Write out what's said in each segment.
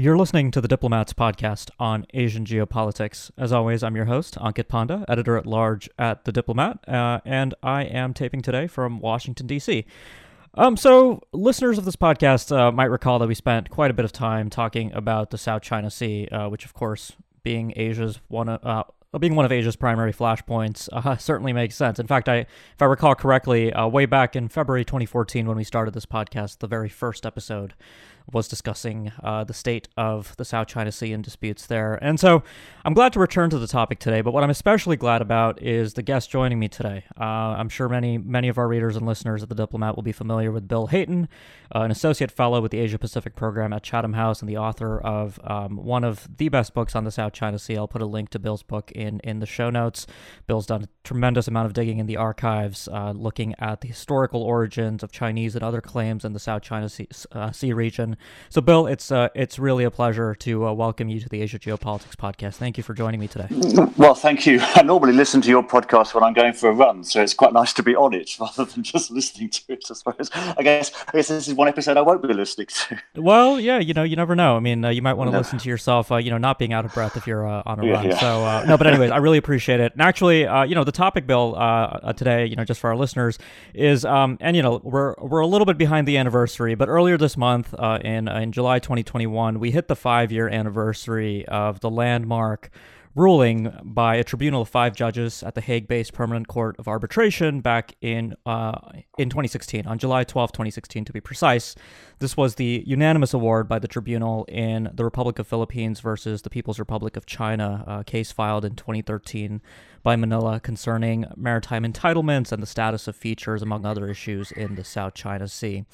You're listening to the Diplomats podcast on Asian geopolitics. As always, I'm your host, Ankit Panda, editor at large at The Diplomat, uh, and I am taping today from Washington, D.C. Um, so, listeners of this podcast uh, might recall that we spent quite a bit of time talking about the South China Sea, uh, which, of course, being Asia's one of, uh, being one of Asia's primary flashpoints uh, certainly makes sense. In fact, I, if I recall correctly, uh, way back in February 2014 when we started this podcast, the very first episode was discussing uh, the state of the South China Sea and disputes there. And so I'm glad to return to the topic today, but what I'm especially glad about is the guest joining me today. Uh, I'm sure many, many of our readers and listeners of The Diplomat will be familiar with Bill Hayton, uh, an associate fellow with the Asia Pacific program at Chatham House and the author of um, one of the best books on the South China Sea. I'll put a link to Bill's book in, in the show notes. Bill's done a tremendous amount of digging in the archives, uh, looking at the historical origins of Chinese and other claims in the South China Sea, uh, sea region so, Bill, it's uh, it's really a pleasure to uh, welcome you to the Asia Geopolitics podcast. Thank you for joining me today. Well, thank you. I normally listen to your podcast when I'm going for a run, so it's quite nice to be on it rather than just listening to it. I suppose. I guess I guess this is one episode I won't be listening to. Well, yeah, you know, you never know. I mean, uh, you might want to no. listen to yourself, uh, you know, not being out of breath if you're uh, on a yeah, run. Yeah. So, uh, no, but anyways, I really appreciate it. And actually, you know, the topic, Bill, today, you know, just for our listeners, is, um, and you know, we're we're a little bit behind the anniversary, but earlier this month, in in July 2021, we hit the five year anniversary of the landmark ruling by a tribunal of five judges at the Hague-based Permanent Court of Arbitration back in uh, in 2016, on July 12, 2016, to be precise. This was the unanimous award by the tribunal in the Republic of Philippines versus the People's Republic of China, a case filed in 2013 by Manila concerning maritime entitlements and the status of features, among other issues, in the South China Sea.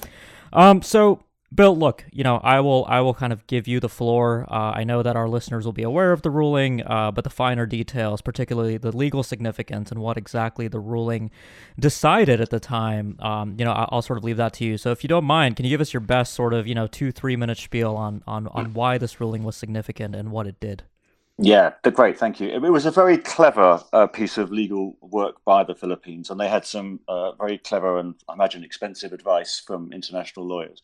Um, so Bill, look, you know, I will, I will kind of give you the floor. Uh, I know that our listeners will be aware of the ruling, uh, but the finer details, particularly the legal significance and what exactly the ruling decided at the time, um, you know, I'll sort of leave that to you. So, if you don't mind, can you give us your best sort of, you know, two, three minute spiel on on on why this ruling was significant and what it did? Yeah, great. Thank you. It was a very clever uh, piece of legal work by the Philippines, and they had some uh, very clever and, I imagine, expensive advice from international lawyers.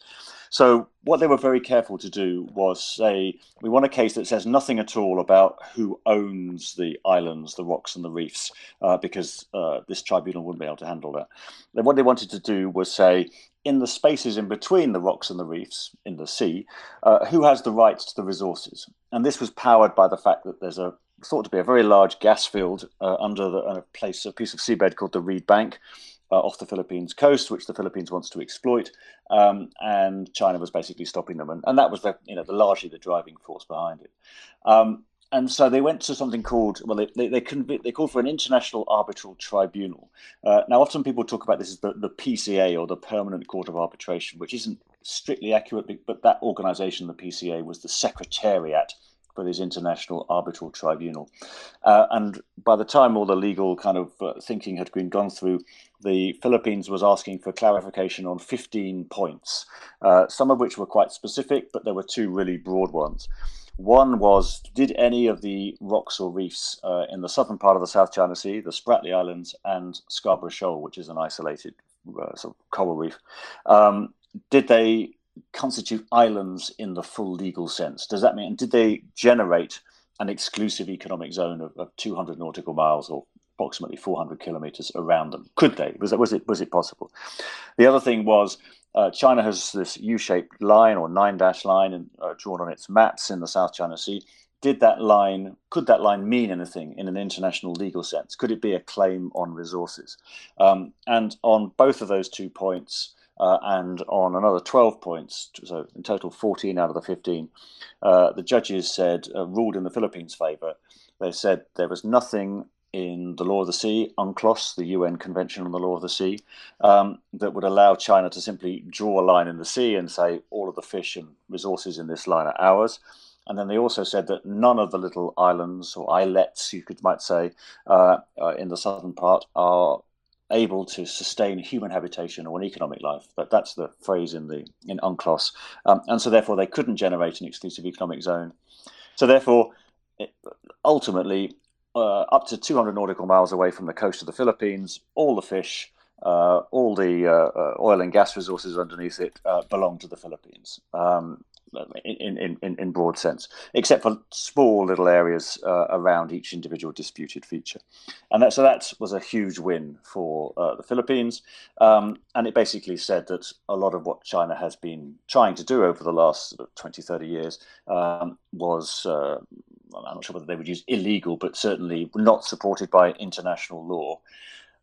So, what they were very careful to do was say, we want a case that says nothing at all about who owns the islands, the rocks, and the reefs, uh, because uh, this tribunal wouldn't be able to handle that. Then, what they wanted to do was say, in the spaces in between the rocks and the reefs in the sea, uh, who has the rights to the resources? And this was powered by the fact that there's a thought to be a very large gas field uh, under the, a place, a piece of seabed called the Reed Bank. Uh, off the Philippines coast, which the Philippines wants to exploit, um, and China was basically stopping them, and, and that was the you know the largely the driving force behind it. Um, and so they went to something called well they they they, conv- they called for an international arbitral tribunal. Uh, now, often people talk about this as the, the PCA or the Permanent Court of Arbitration, which isn't strictly accurate, but that organisation, the PCA, was the secretariat for this international arbitral tribunal. Uh, and by the time all the legal kind of uh, thinking had been gone through, the Philippines was asking for clarification on 15 points, uh, some of which were quite specific, but there were two really broad ones. One was Did any of the rocks or reefs uh, in the southern part of the South China Sea, the Spratly Islands, and Scarborough Shoal, which is an isolated uh, sort of coral reef, um, did they constitute islands in the full legal sense? Does that mean, did they generate an exclusive economic zone of, of 200 nautical miles or approximately 400 kilometers around them? Could they? Was, that, was, it, was it possible? The other thing was uh, China has this U-shaped line or nine-dash line and, uh, drawn on its maps in the South China Sea. Did that line, could that line mean anything in an international legal sense? Could it be a claim on resources? Um, and on both of those two points, uh, and on another 12 points, so in total 14 out of the 15, uh, the judges said, uh, ruled in the Philippines' favor. They said there was nothing in the Law of the Sea, UNCLOS, the UN Convention on the Law of the Sea, um, that would allow China to simply draw a line in the sea and say all of the fish and resources in this line are ours. And then they also said that none of the little islands or islets, you could might say, uh, uh, in the southern part are able to sustain human habitation or an economic life. But that's the phrase in the in UNCLOS, um, and so therefore they couldn't generate an exclusive economic zone. So therefore, it, ultimately, uh, up to 200 nautical miles away from the coast of the Philippines, all the fish, uh, all the uh, uh oil and gas resources underneath it uh, belong to the Philippines. Um, in, in, in, broad sense, except for small little areas uh, around each individual disputed feature. And that, so that was a huge win for uh, the Philippines. Um, and it basically said that a lot of what China has been trying to do over the last 20, 30 years um, was, uh, I'm not sure whether they would use illegal, but certainly not supported by international law.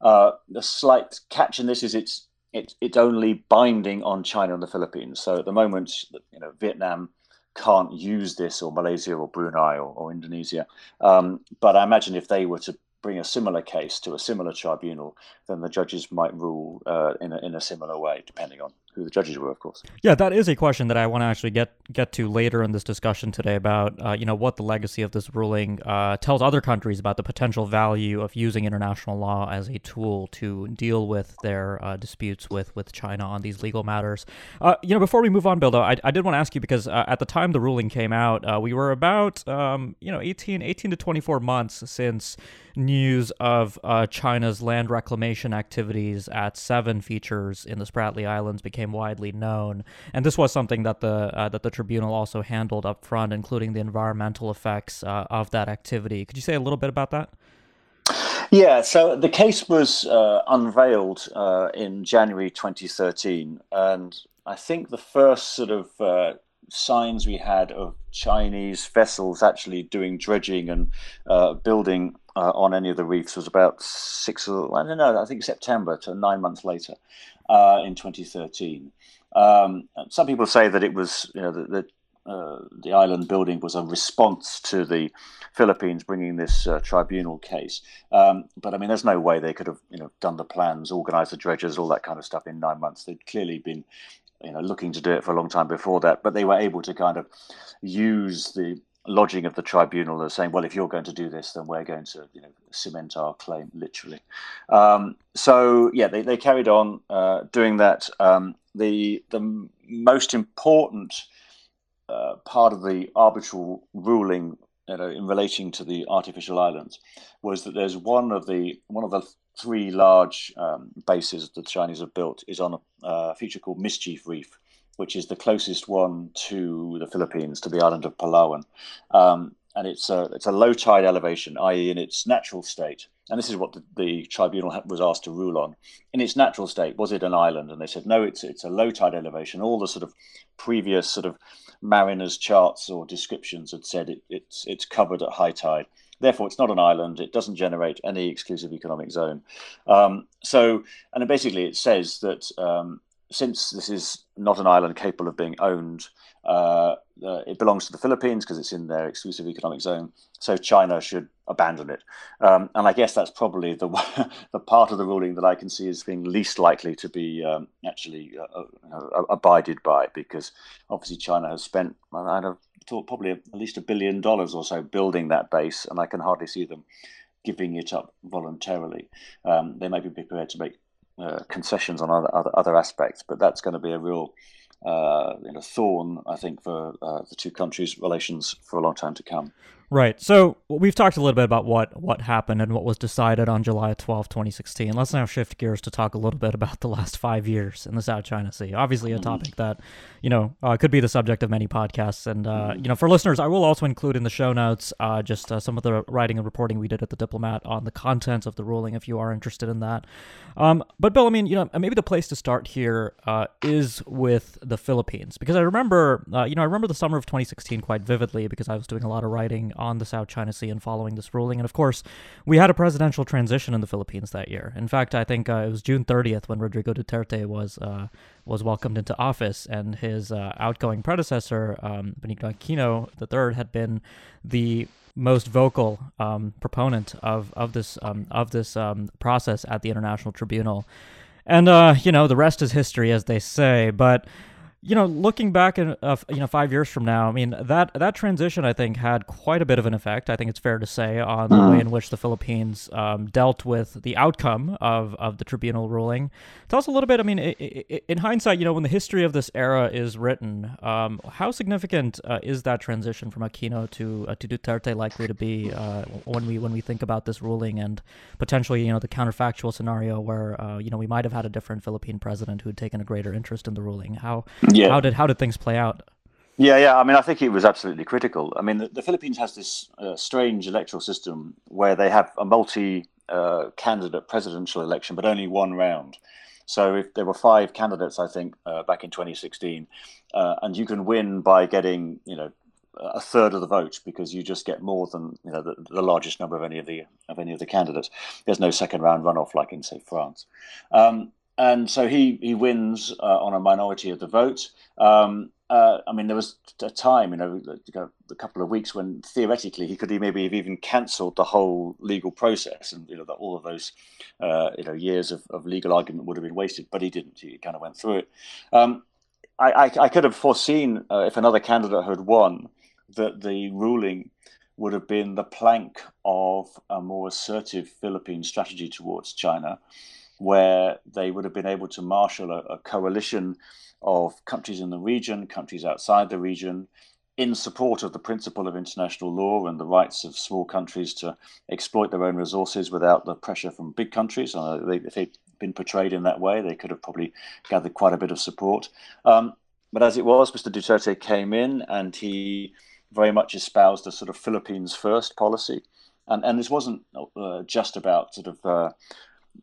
Uh, the slight catch in this is it's it, it's only binding on China and the Philippines. So at the moment, you know, Vietnam can't use this, or Malaysia, or Brunei, or, or Indonesia. Um, but I imagine if they were to bring a similar case to a similar tribunal, then the judges might rule uh, in, a, in a similar way, depending on who the judges were, of course. Yeah, that is a question that I want to actually get get to later in this discussion today about uh, you know what the legacy of this ruling uh, tells other countries about the potential value of using international law as a tool to deal with their uh, disputes with with China on these legal matters. Uh, you know, before we move on, Bill, though, I, I did want to ask you because uh, at the time the ruling came out, uh, we were about um, you know 18, 18 to 24 months since news of China's land reclamation activities at seven features in the Spratly Islands became became widely known. And this was something that the uh, that the tribunal also handled up front, including the environmental effects uh, of that activity. Could you say a little bit about that? Yeah, so the case was uh, unveiled uh, in January 2013, and I think the first sort of uh, signs we had of Chinese vessels actually doing dredging and uh, building uh, on any of the reefs was about six, I don't know, I think September to nine months later uh, in 2013. Um, some people say that it was, you know, that, uh, the island building was a response to the Philippines bringing this uh, tribunal case. Um, but I mean, there's no way they could have, you know, done the plans, organised the dredges, all that kind of stuff in nine months. They'd clearly been, you know, looking to do it for a long time before that. But they were able to kind of use the lodging of the tribunal as saying, well, if you're going to do this, then we're going to you know, cement our claim, literally. Um, so, yeah, they, they carried on uh, doing that. Um, the, the most important uh, part of the arbitral ruling you know, in relating to the artificial islands was that there's one of the one of the three large um, bases the Chinese have built is on a uh, feature called Mischief Reef, which is the closest one to the Philippines, to the island of Palawan. Um, and it's a, it's a low tide elevation, i.e., in its natural state. And this is what the, the, tribunal was asked to rule on. In its natural state, was it an island? And they said, no, it's, it's a low tide elevation. All the sort of previous sort of mariners' charts or descriptions had said it, it's, it's covered at high tide. Therefore, it's not an island. It doesn't generate any exclusive economic zone. Um, so, and basically, it says that um, since this is not an island capable of being owned, uh, uh, it belongs to the Philippines because it's in their exclusive economic zone. So China should abandon it. Um, and I guess that's probably the the part of the ruling that I can see as being least likely to be um, actually uh, uh abided by, because obviously China has spent I thought probably at least a billion dollars or so building that base, and I can hardly see them giving it up voluntarily. Um, they may be prepared to make uh, concessions on other, other, other aspects, but that's going to be a real uh, you know, thorn, I think, for uh, the two countries' relations for a long time to come. Right. So we've talked a little bit about what what happened and what was decided on July 12, 2016. Let's now shift gears to talk a little bit about the last five years in the South China Sea. Obviously, a topic that you know uh, could be the subject of many podcasts. And uh, mm-hmm. you know, for listeners, I will also include in the show notes uh, just uh, some of the writing and reporting we did at the Diplomat on the contents of the ruling, if you are interested in that. Um, but Bill, I mean, you know, maybe the place to start here uh, is with the Philippines because I remember, uh, you know, I remember the summer of 2016 quite vividly because I was doing a lot of writing on the South China Sea and following this ruling. And of course, we had a presidential transition in the Philippines that year. In fact, I think uh, it was June 30th when Rodrigo Duterte was uh, was welcomed into office, and his uh, outgoing predecessor, um, Benigno Aquino III, had been the most vocal um, proponent of of this um, of this um, process at the International Tribunal. And uh, you know, the rest is history, as they say. But you know, looking back in uh, you know five years from now, I mean that that transition I think had quite a bit of an effect. I think it's fair to say on the way mm-hmm. in which the Philippines um, dealt with the outcome of, of the tribunal ruling. Tell us a little bit. I mean, in hindsight, you know, when the history of this era is written, um, how significant uh, is that transition from Aquino to uh, to Duterte likely to be uh, when we when we think about this ruling and potentially you know the counterfactual scenario where uh, you know we might have had a different Philippine president who'd taken a greater interest in the ruling? How yeah. How did how did things play out? Yeah, yeah. I mean, I think it was absolutely critical. I mean, the, the Philippines has this uh, strange electoral system where they have a multi uh, candidate presidential election, but only one round. So if there were five candidates, I think uh, back in 2016, uh, and you can win by getting, you know, a third of the vote because you just get more than you know the, the, largest number of any of the of any of the candidates. There's no second round runoff like in say France, um, and so he he wins uh, on a minority of the vote. Um, uh, I mean, there was a time, you know, a couple of weeks when theoretically he could maybe have even cancelled the whole legal process, and you know that all of those, uh, you know, years of, of, legal argument would have been wasted. But he didn't. He kind of went through it. Um, I, I, I, could have foreseen uh, if another candidate had won that the ruling would have been the plank of a more assertive Philippine strategy towards China, where they would have been able to marshal a, a coalition of countries in the region, countries outside the region, in support of the principle of international law and the rights of small countries to exploit their own resources without the pressure from big countries. Uh, they, if they'd been portrayed in that way, they could have probably gathered quite a bit of support. Um, but as it was, Mr. Duterte came in and he very much espoused a sort of Philippines first policy. And, and this wasn't uh, just about sort of uh,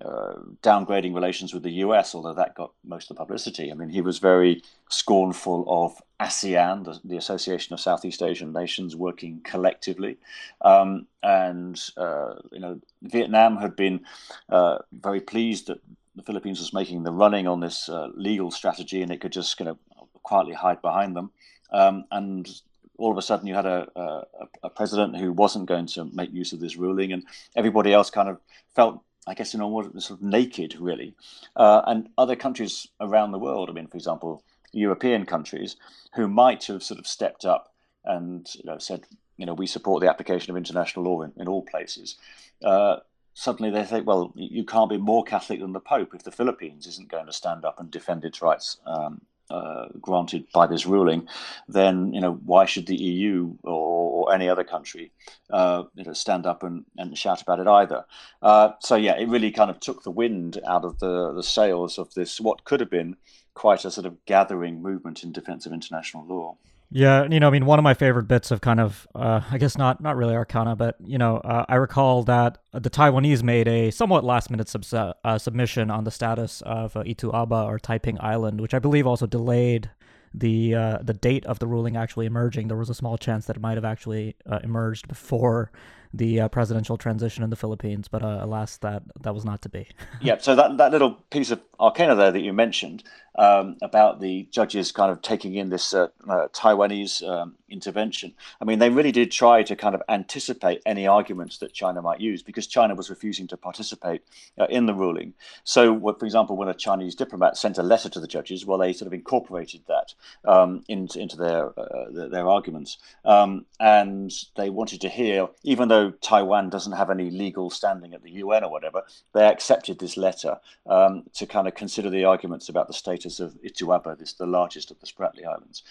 uh, downgrading relations with the US, although that got most of the publicity. I mean, he was very scornful of ASEAN, the, the Association of Southeast Asian Nations, working collectively. Um, and, uh, you know, Vietnam had been uh, very pleased that the Philippines was making the running on this uh, legal strategy and it could just kind of quietly hide behind them. Um, and all of a sudden you had a, a, a, president who wasn't going to make use of this ruling, and everybody else kind of felt, I guess, in almost sort of naked, really. Uh, and other countries around the world, I mean, for example, European countries, who might have sort of stepped up and you know, said, you know, we support the application of international law in, in all places. Uh, suddenly they think, well, you can't be more Catholic than the Pope if the Philippines isn't going to stand up and defend its rights um, uh, granted by this ruling, then you know why should the EU or, or any other country uh, you know stand up and, and shout about it either? Uh, so yeah, it really kind of took the wind out of the the sails of this what could have been quite a sort of gathering movement in defense of international law. Yeah, you know, I mean, one of my favorite bits of kind of, uh, I guess not not really Arcana, but you know, uh, I recall that the Taiwanese made a somewhat last minute sub- uh, submission on the status of uh, Itu Aba or Taiping Island, which I believe also delayed the uh, the date of the ruling actually emerging. There was a small chance that it might have actually uh, emerged before the uh, presidential transition in the Philippines, but uh, alas, that that was not to be. yeah, so that that little piece of arcana there that you mentioned um, about the judges kind of taking in this uh, uh, Taiwanese um, intervention. I mean, they really did try to kind of anticipate any arguments that China might use because China was refusing to participate uh, in the ruling. So, for example, when a Chinese diplomat sent a letter to the judges, well, they sort of incorporated that um, into, into their, uh, their, their arguments, um, and they wanted to hear, even though Taiwan doesn't have any legal standing at the UN or whatever, they accepted this letter um, to kind of consider the arguments about the of Ituaba, this the largest of the Spratly Islands,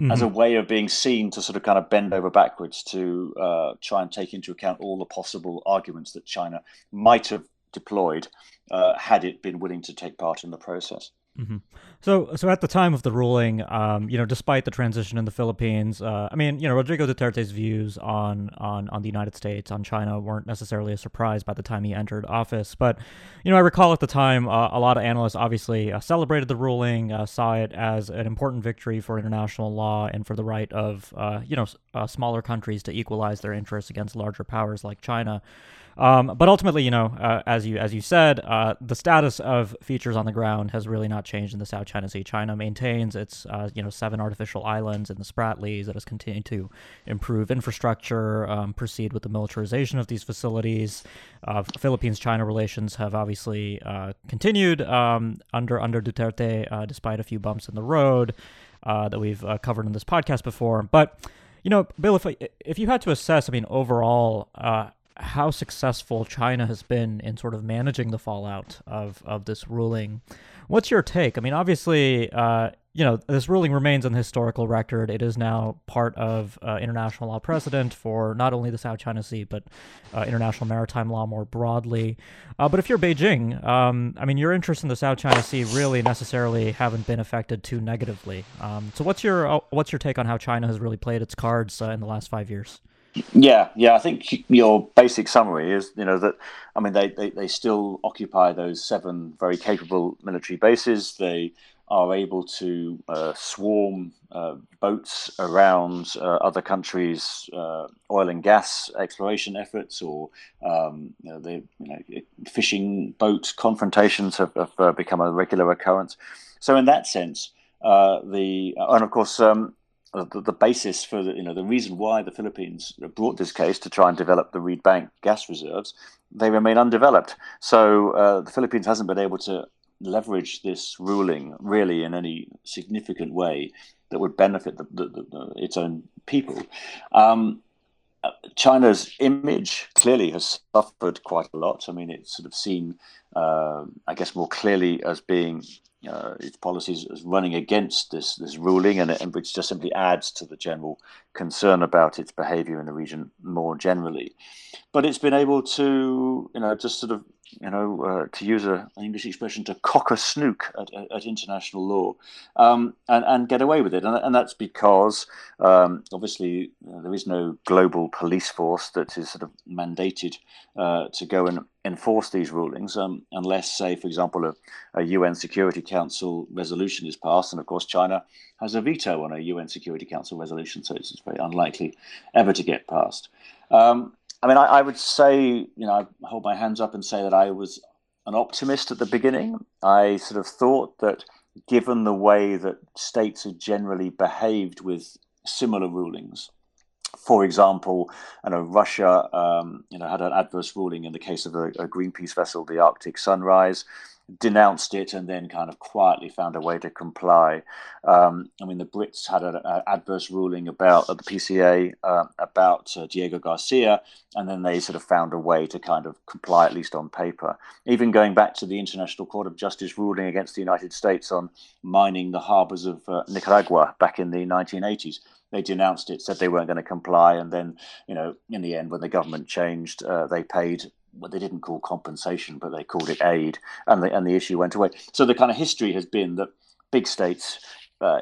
mm-hmm. as a way of being seen to sort of kind of bend over backwards to uh, try and take into account all the possible arguments that China might have deployed uh, had it been willing to take part in the process. Mm-hmm. So, so at the time of the ruling, um, you know, despite the transition in the Philippines, uh, I mean, you know, Rodrigo Duterte's views on on on the United States, on China, weren't necessarily a surprise by the time he entered office. But, you know, I recall at the time, uh, a lot of analysts obviously uh, celebrated the ruling, uh, saw it as an important victory for international law and for the right of, uh, you know, uh, smaller countries to equalize their interests against larger powers like China. Um, but ultimately, you know, uh, as you as you said, uh, the status of features on the ground has really not changed in the South China Sea. China maintains its uh, you know seven artificial islands in the Spratlys. It has continued to improve infrastructure, um, proceed with the militarization of these facilities. Uh, Philippines-China relations have obviously uh, continued um, under under Duterte, uh, despite a few bumps in the road that we've covered in this podcast before. But you know, Bill, if if you had to assess, I mean, overall how successful China has been in sort of managing the fallout of, of this ruling. What's your take? I mean, obviously, uh, you know, this ruling remains on the historical record. It is now part of uh, international law precedent for not only the South China Sea, but uh, international maritime law more broadly. Uh, but if you're Beijing, um, I mean, your interests in the South China Sea really necessarily haven't been affected too negatively. Um, so, what's your uh, what's your take on how China has really played its cards uh, in the last five years? Yeah, yeah. I think your basic summary is, you know, that I mean, they, they, they still occupy those seven very capable military bases. They are able to uh, swarm uh, boats around uh, other countries' uh, oil and gas exploration efforts, or um, you know, the you know, fishing boat confrontations have, have uh, become a regular occurrence. So, in that sense, uh, the and of course. Um, the, the, basis for the, you know the reason why the Philippines brought this case to try and develop the Reed Bank gas reserves, they remain undeveloped. So the Philippines hasn't been able to leverage this ruling really in any significant way that would benefit the, the, its own people. Um, China's image clearly has suffered quite a lot. I mean, it's sort of seen, uh, I guess, more clearly as being uh, its policies as running against this this ruling, and, and which just simply adds to the general concern about its behaviour in the region more generally. But it's been able to, you know, just sort of you know, uh, to use a, an English expression, to cock a snook at, at, at international law um, and, and get away with it. And, and that's because, um, obviously, uh, there is no global police force that is sort of mandated uh, to go and enforce these rulings, um, unless, say, for example, a, a, UN Security Council resolution is passed. And of course, China has a veto on a UN Security Council resolution, so it's very unlikely ever to get passed. Um, I mean, I, I, would say, you know, I hold my hands up and say that I was an optimist at the beginning. I sort of thought that given the way that states had generally behaved with similar rulings, for example, you know, Russia, um, you know, had an adverse ruling in the case of a, a Greenpeace vessel, the Arctic Sunrise denounced it and then kind of quietly found a way to comply. Um, I mean, the Brits had an adverse ruling about uh, the PCA uh, about uh, Diego Garcia, and then they sort of found a way to kind of comply, at least on paper. Even going back to the International Court of Justice ruling against the United States on mining the harbors of uh, Nicaragua back in the 1980s. They denounced it, said they weren't going to comply, and then, you know, in the end, when the government changed, uh, they paid what they didn't call compensation, but they called it aid, and the and the issue went away. So the kind of history has been that big states uh,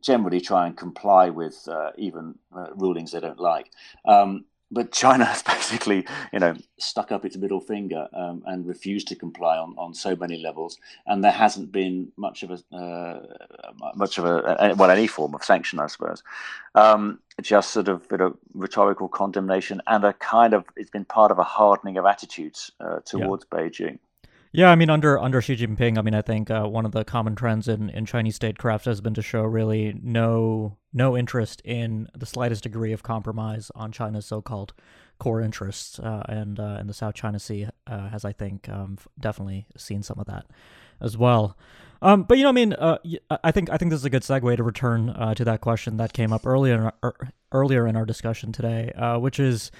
generally try and comply with uh, even uh, rulings they don't like. Um, but China has basically, you know, stuck up its middle finger um, and refused to comply on, on so many levels, and there hasn't been much of a uh, much of a well any form of sanction, I suppose. Um, just sort of you know, rhetorical condemnation and a kind of it's been part of a hardening of attitudes uh, towards yeah. Beijing. Yeah, I mean, under under Xi Jinping, I mean, I think uh, one of the common trends in, in Chinese statecraft has been to show really no no interest in the slightest degree of compromise on China's so-called core interests, uh, and uh, and the South China Sea uh, has, I think, um, definitely seen some of that as well. Um, but you know, I mean, uh, I think I think this is a good segue to return uh, to that question that came up earlier er, earlier in our discussion today, which is,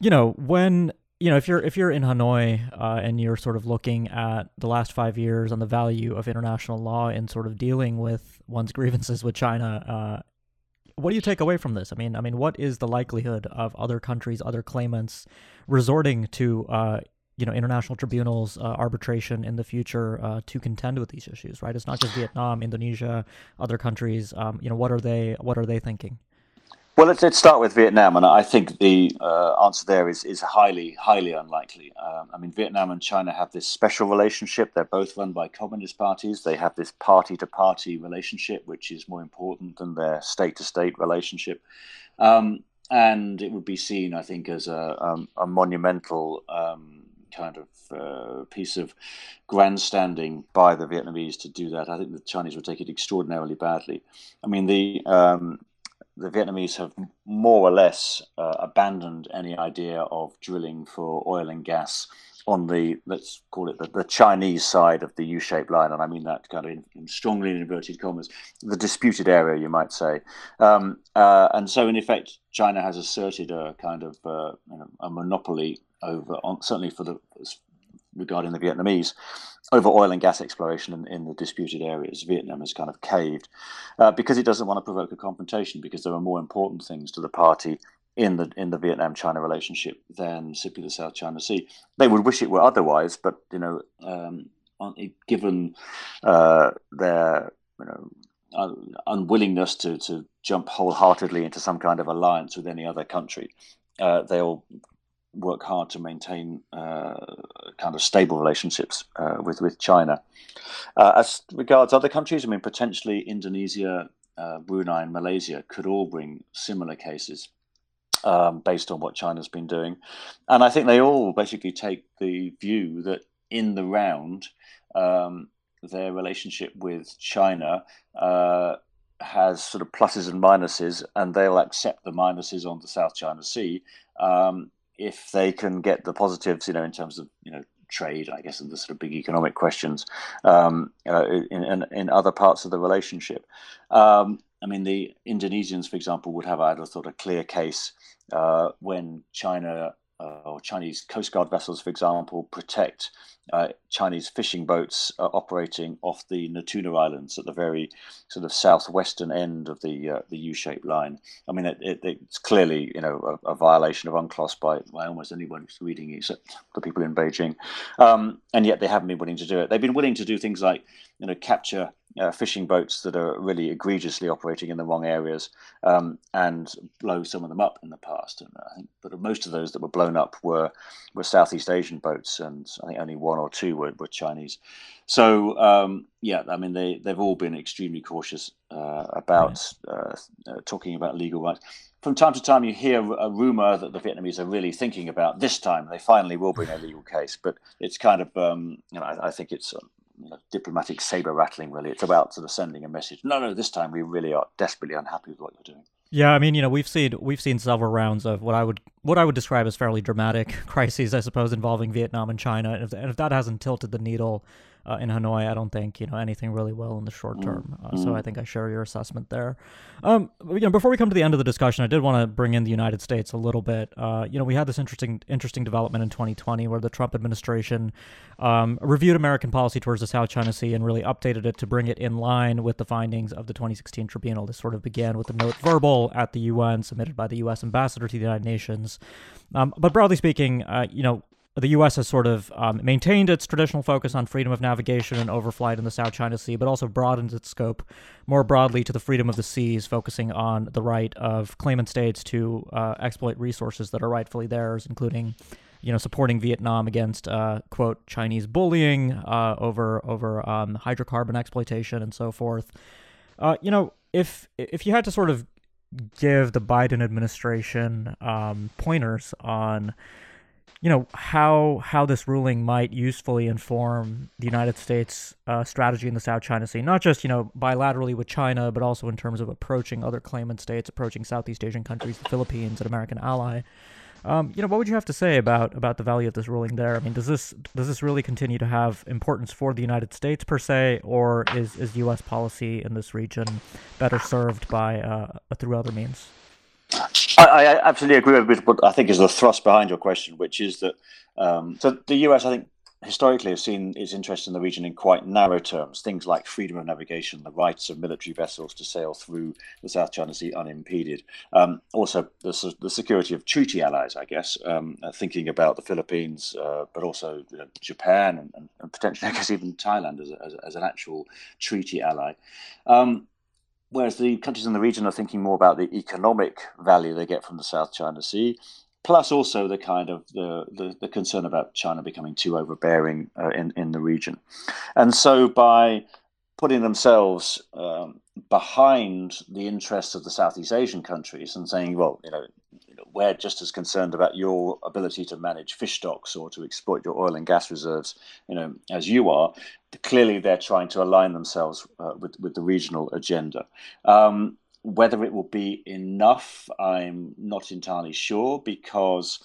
you know, when you know, if you're if you're in Hanoi uh, and you're sort of looking at the last five years on the value of international law in sort of dealing with one's grievances with China, uh, what do you take away from this? I mean, I mean, what is the likelihood of other countries, other claimants, resorting to uh, you know international tribunals, uh, arbitration in the future uh, to contend with these issues? Right? It's not just Vietnam, Indonesia, other countries. Um, you know, what are they? What are they thinking? Well, let's, let's start with Vietnam, and I think the uh, answer there is is highly highly unlikely. Um, I mean, Vietnam and China have this special relationship. They're both run by communist parties. They have this party to party relationship, which is more important than their state to state relationship. Um, and it would be seen, I think, as a, um, a monumental um, kind of uh, piece of grandstanding by the Vietnamese to do that. I think the Chinese would take it extraordinarily badly. I mean, the um, the Vietnamese have more or less uh, abandoned any idea of drilling for oil and gas on the let's call it the, the Chinese side of the U-shaped line, and I mean that kind of in, in strongly in inverted commas, the disputed area, you might say. Um, uh, and so, in effect, China has asserted a kind of uh, you know, a monopoly over, on, certainly for the regarding the Vietnamese, over oil and gas exploration in, in the disputed areas. Vietnam has kind of caved uh, because it doesn't want to provoke a confrontation because there are more important things to the party in the in the Vietnam China relationship than simply the South China Sea. They would wish it were otherwise, but you know, um, given uh, their you know un- unwillingness to to jump wholeheartedly into some kind of alliance with any other country, uh, they'll work hard to maintain uh, kind of stable relationships uh, with with China. Uh, as regards other countries, I mean, potentially Indonesia, uh, Brunei, and Malaysia could all bring similar cases um, based on what China's been doing. And I think they all basically take the view that in the round, um, their relationship with China uh, has sort of pluses and minuses, and they'll accept the minuses on the South China Sea um, if they can get the positives, you know, in terms of you know trade, I guess, and the sort of big economic questions um, uh, in, in, in other parts of the relationship. Um, I mean, the Indonesians, for example, would have, I'd have thought, a clear case uh, when China or Chinese Coast Guard vessels, for example, protect uh, Chinese fishing boats uh, operating off the Natuna Islands at the very sort of southwestern end of the uh, the U-shaped line. I mean, it, it, it's clearly you know a, a, violation of UNCLOS by, by almost anyone who's reading it, except the people in Beijing, um, and yet they haven't been willing to do it. They've been willing to do things like you know capture uh, fishing boats that are really egregiously operating in the wrong areas um, and blow some of them up in the past. And I think, but most of those that were blown up were were Southeast Asian boats, and I think only one or two were, were Chinese. So um, yeah, I mean they they've all been extremely cautious uh, about uh, uh, talking about legal rights. From time to time, you hear a rumor that the Vietnamese are really thinking about this time they finally will bring a legal case, but it's kind of um, you know I, I think it's um, you know, diplomatic saber rattling. Really, it's about sort of sending a message. No, no, this time we really are desperately unhappy with what you're doing. Yeah, I mean, you know, we've seen we've seen several rounds of what I would what I would describe as fairly dramatic crises, I suppose, involving Vietnam and China. And if, and if that hasn't tilted the needle uh, in Hanoi, I don't think you know anything really well in the short mm, term. Uh, mm. So I think I share your assessment there. Um, you know, before we come to the end of the discussion, I did want to bring in the United States a little bit. Uh, you know, we had this interesting interesting development in 2020 where the Trump administration um, reviewed American policy towards the South China Sea and really updated it to bring it in line with the findings of the 2016 tribunal. This sort of began with a note verbal at the UN submitted by the U.S. ambassador to the United Nations. Um, but broadly speaking, uh, you know, the U.S. has sort of um, maintained its traditional focus on freedom of navigation and overflight in the South China Sea, but also broadened its scope more broadly to the freedom of the seas, focusing on the right of claimant states to uh, exploit resources that are rightfully theirs, including, you know, supporting Vietnam against uh, quote Chinese bullying uh, over over um, hydrocarbon exploitation and so forth. Uh, you know, if if you had to sort of give the Biden administration um, pointers on you know how how this ruling might usefully inform the United States uh, strategy in the South China Sea, not just you know bilaterally with China, but also in terms of approaching other claimant states, approaching Southeast Asian countries, the Philippines, an American ally. Um, you know, what would you have to say about about the value of this ruling there? I mean, does this does this really continue to have importance for the United States per se, or is is U.S. policy in this region better served by uh, through other means? I, I, absolutely agree with what I think is the thrust behind your question, which is that um, so the US, I think, historically has seen its interest in the region in quite narrow terms. Things like freedom of navigation, the rights of military vessels to sail through the South China Sea unimpeded. Um, also, the, the, security of treaty allies, I guess, um, uh, thinking about the Philippines, uh, but also you know, Japan and, and, potentially, I guess, even Thailand as, a, as, as an actual treaty ally. Um, whereas the countries in the region are thinking more about the economic value they get from the South China Sea, plus also the kind of the, the, the concern about China becoming too overbearing uh, in, in the region. And so by putting themselves um, behind the interests of the Southeast Asian countries and saying, well, you know, we're just as concerned about your ability to manage fish stocks or to exploit your oil and gas reserves, you know, as you are. Clearly, they're trying to align themselves uh, with with the regional agenda. Um, whether it will be enough, I'm not entirely sure because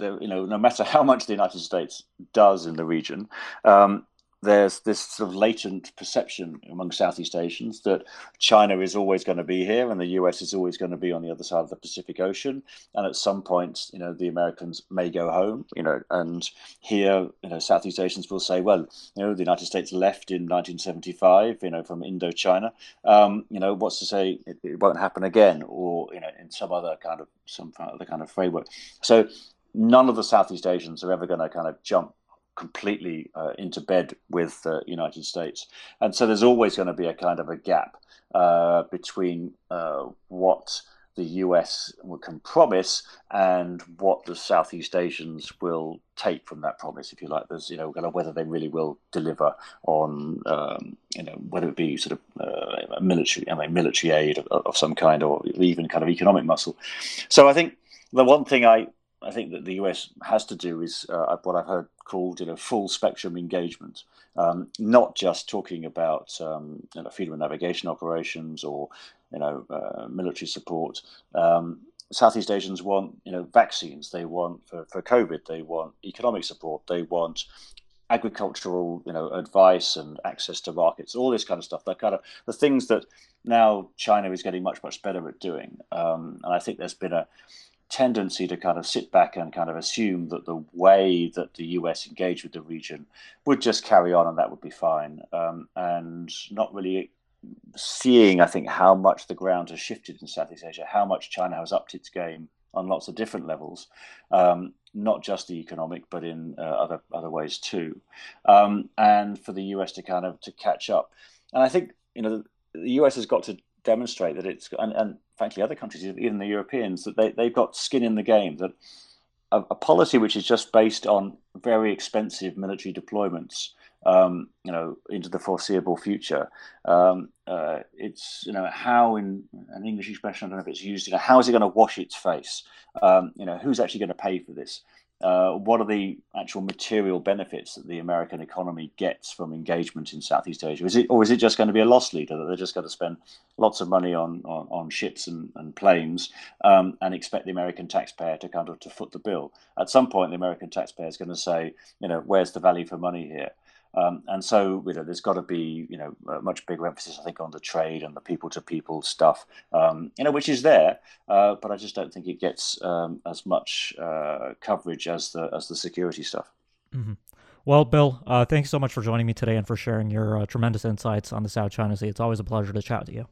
you know, no matter how much the United States does in the region, um, there's this sort of latent perception among Southeast Asians that China is always going to be here and the US is always going to be on the other side of the Pacific Ocean. And at some point, you know, the Americans may go home, you know, and here, you know, Southeast Asians will say, well, you know, the United States left in 1975, you know, from Indochina. Um, you know, what's to say it, it won't happen again or, you know, in some other kind of, some other kind of framework. So none of the Southeast Asians are ever going to kind of jump completely uh, into bed with the United States. And so there's always going to be a kind of a gap uh, between uh, what the US can promise and what the Southeast Asians will take from that promise, if you like. There's, you know, whether they really will deliver on, um, you know, whether it be sort of uh, military, I mean, military aid of, of some kind or even kind of economic muscle. So I think the one thing I I think that the US has to do is uh, what I've heard called you know full spectrum engagement, um, not just talking about um, you know, freedom of navigation operations or you know uh, military support. Um, Southeast Asians want you know vaccines. They want for, for COVID. They want economic support. They want agricultural you know advice and access to markets. All this kind of stuff. That kind of the things that now China is getting much much better at doing. Um, and I think there's been a tendency to kind of sit back and kind of assume that the way that the US engaged with the region would just carry on and that would be fine, um, and not really seeing, I think, how much the ground has shifted in Southeast Asia, how much China has upped its game on lots of different levels, um, not just the economic, but in uh, other other ways too, um, and for the US to kind of to catch up. And I think you know the US has got to demonstrate that it's and, and frankly other countries, even the Europeans, that they, they've got skin in the game. That a, a policy which is just based on very expensive military deployments, um, you know, into the foreseeable future. Um, uh, it's you know how in an English expression, I don't know if it's used. You know, how is it going to wash its face? Um, you know, who's actually going to pay for this? Uh, what are the actual material benefits that the American economy gets from engagement in Southeast Asia? Is it, or is it just going to be a loss leader that they're just going to spend lots of money on on, on ships and, and planes um, and expect the American taxpayer to kind of to foot the bill? At some point, the American taxpayer is going to say, you know, where's the value for money here? Um, and so, you know, there's got to be, you know, a much bigger emphasis, I think, on the trade and the people-to-people stuff, um, you know, which is there, uh, but I just don't think it gets um, as much uh, coverage as the as the security stuff. Mm-hmm. Well, Bill, uh, thanks so much for joining me today and for sharing your uh, tremendous insights on the South China Sea. It's always a pleasure to chat to you.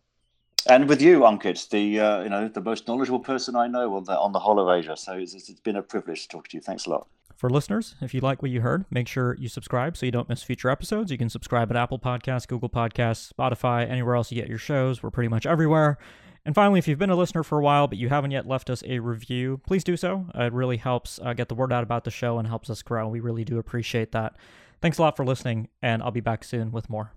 And with you, Ankit, the uh, you know the most knowledgeable person I know on the on the whole of Asia. So it's, it's been a privilege to talk to you. Thanks a lot. For listeners, if you like what you heard, make sure you subscribe so you don't miss future episodes. You can subscribe at Apple Podcasts, Google Podcasts, Spotify, anywhere else you get your shows. We're pretty much everywhere. And finally, if you've been a listener for a while but you haven't yet left us a review, please do so. It really helps uh, get the word out about the show and helps us grow. We really do appreciate that. Thanks a lot for listening, and I'll be back soon with more.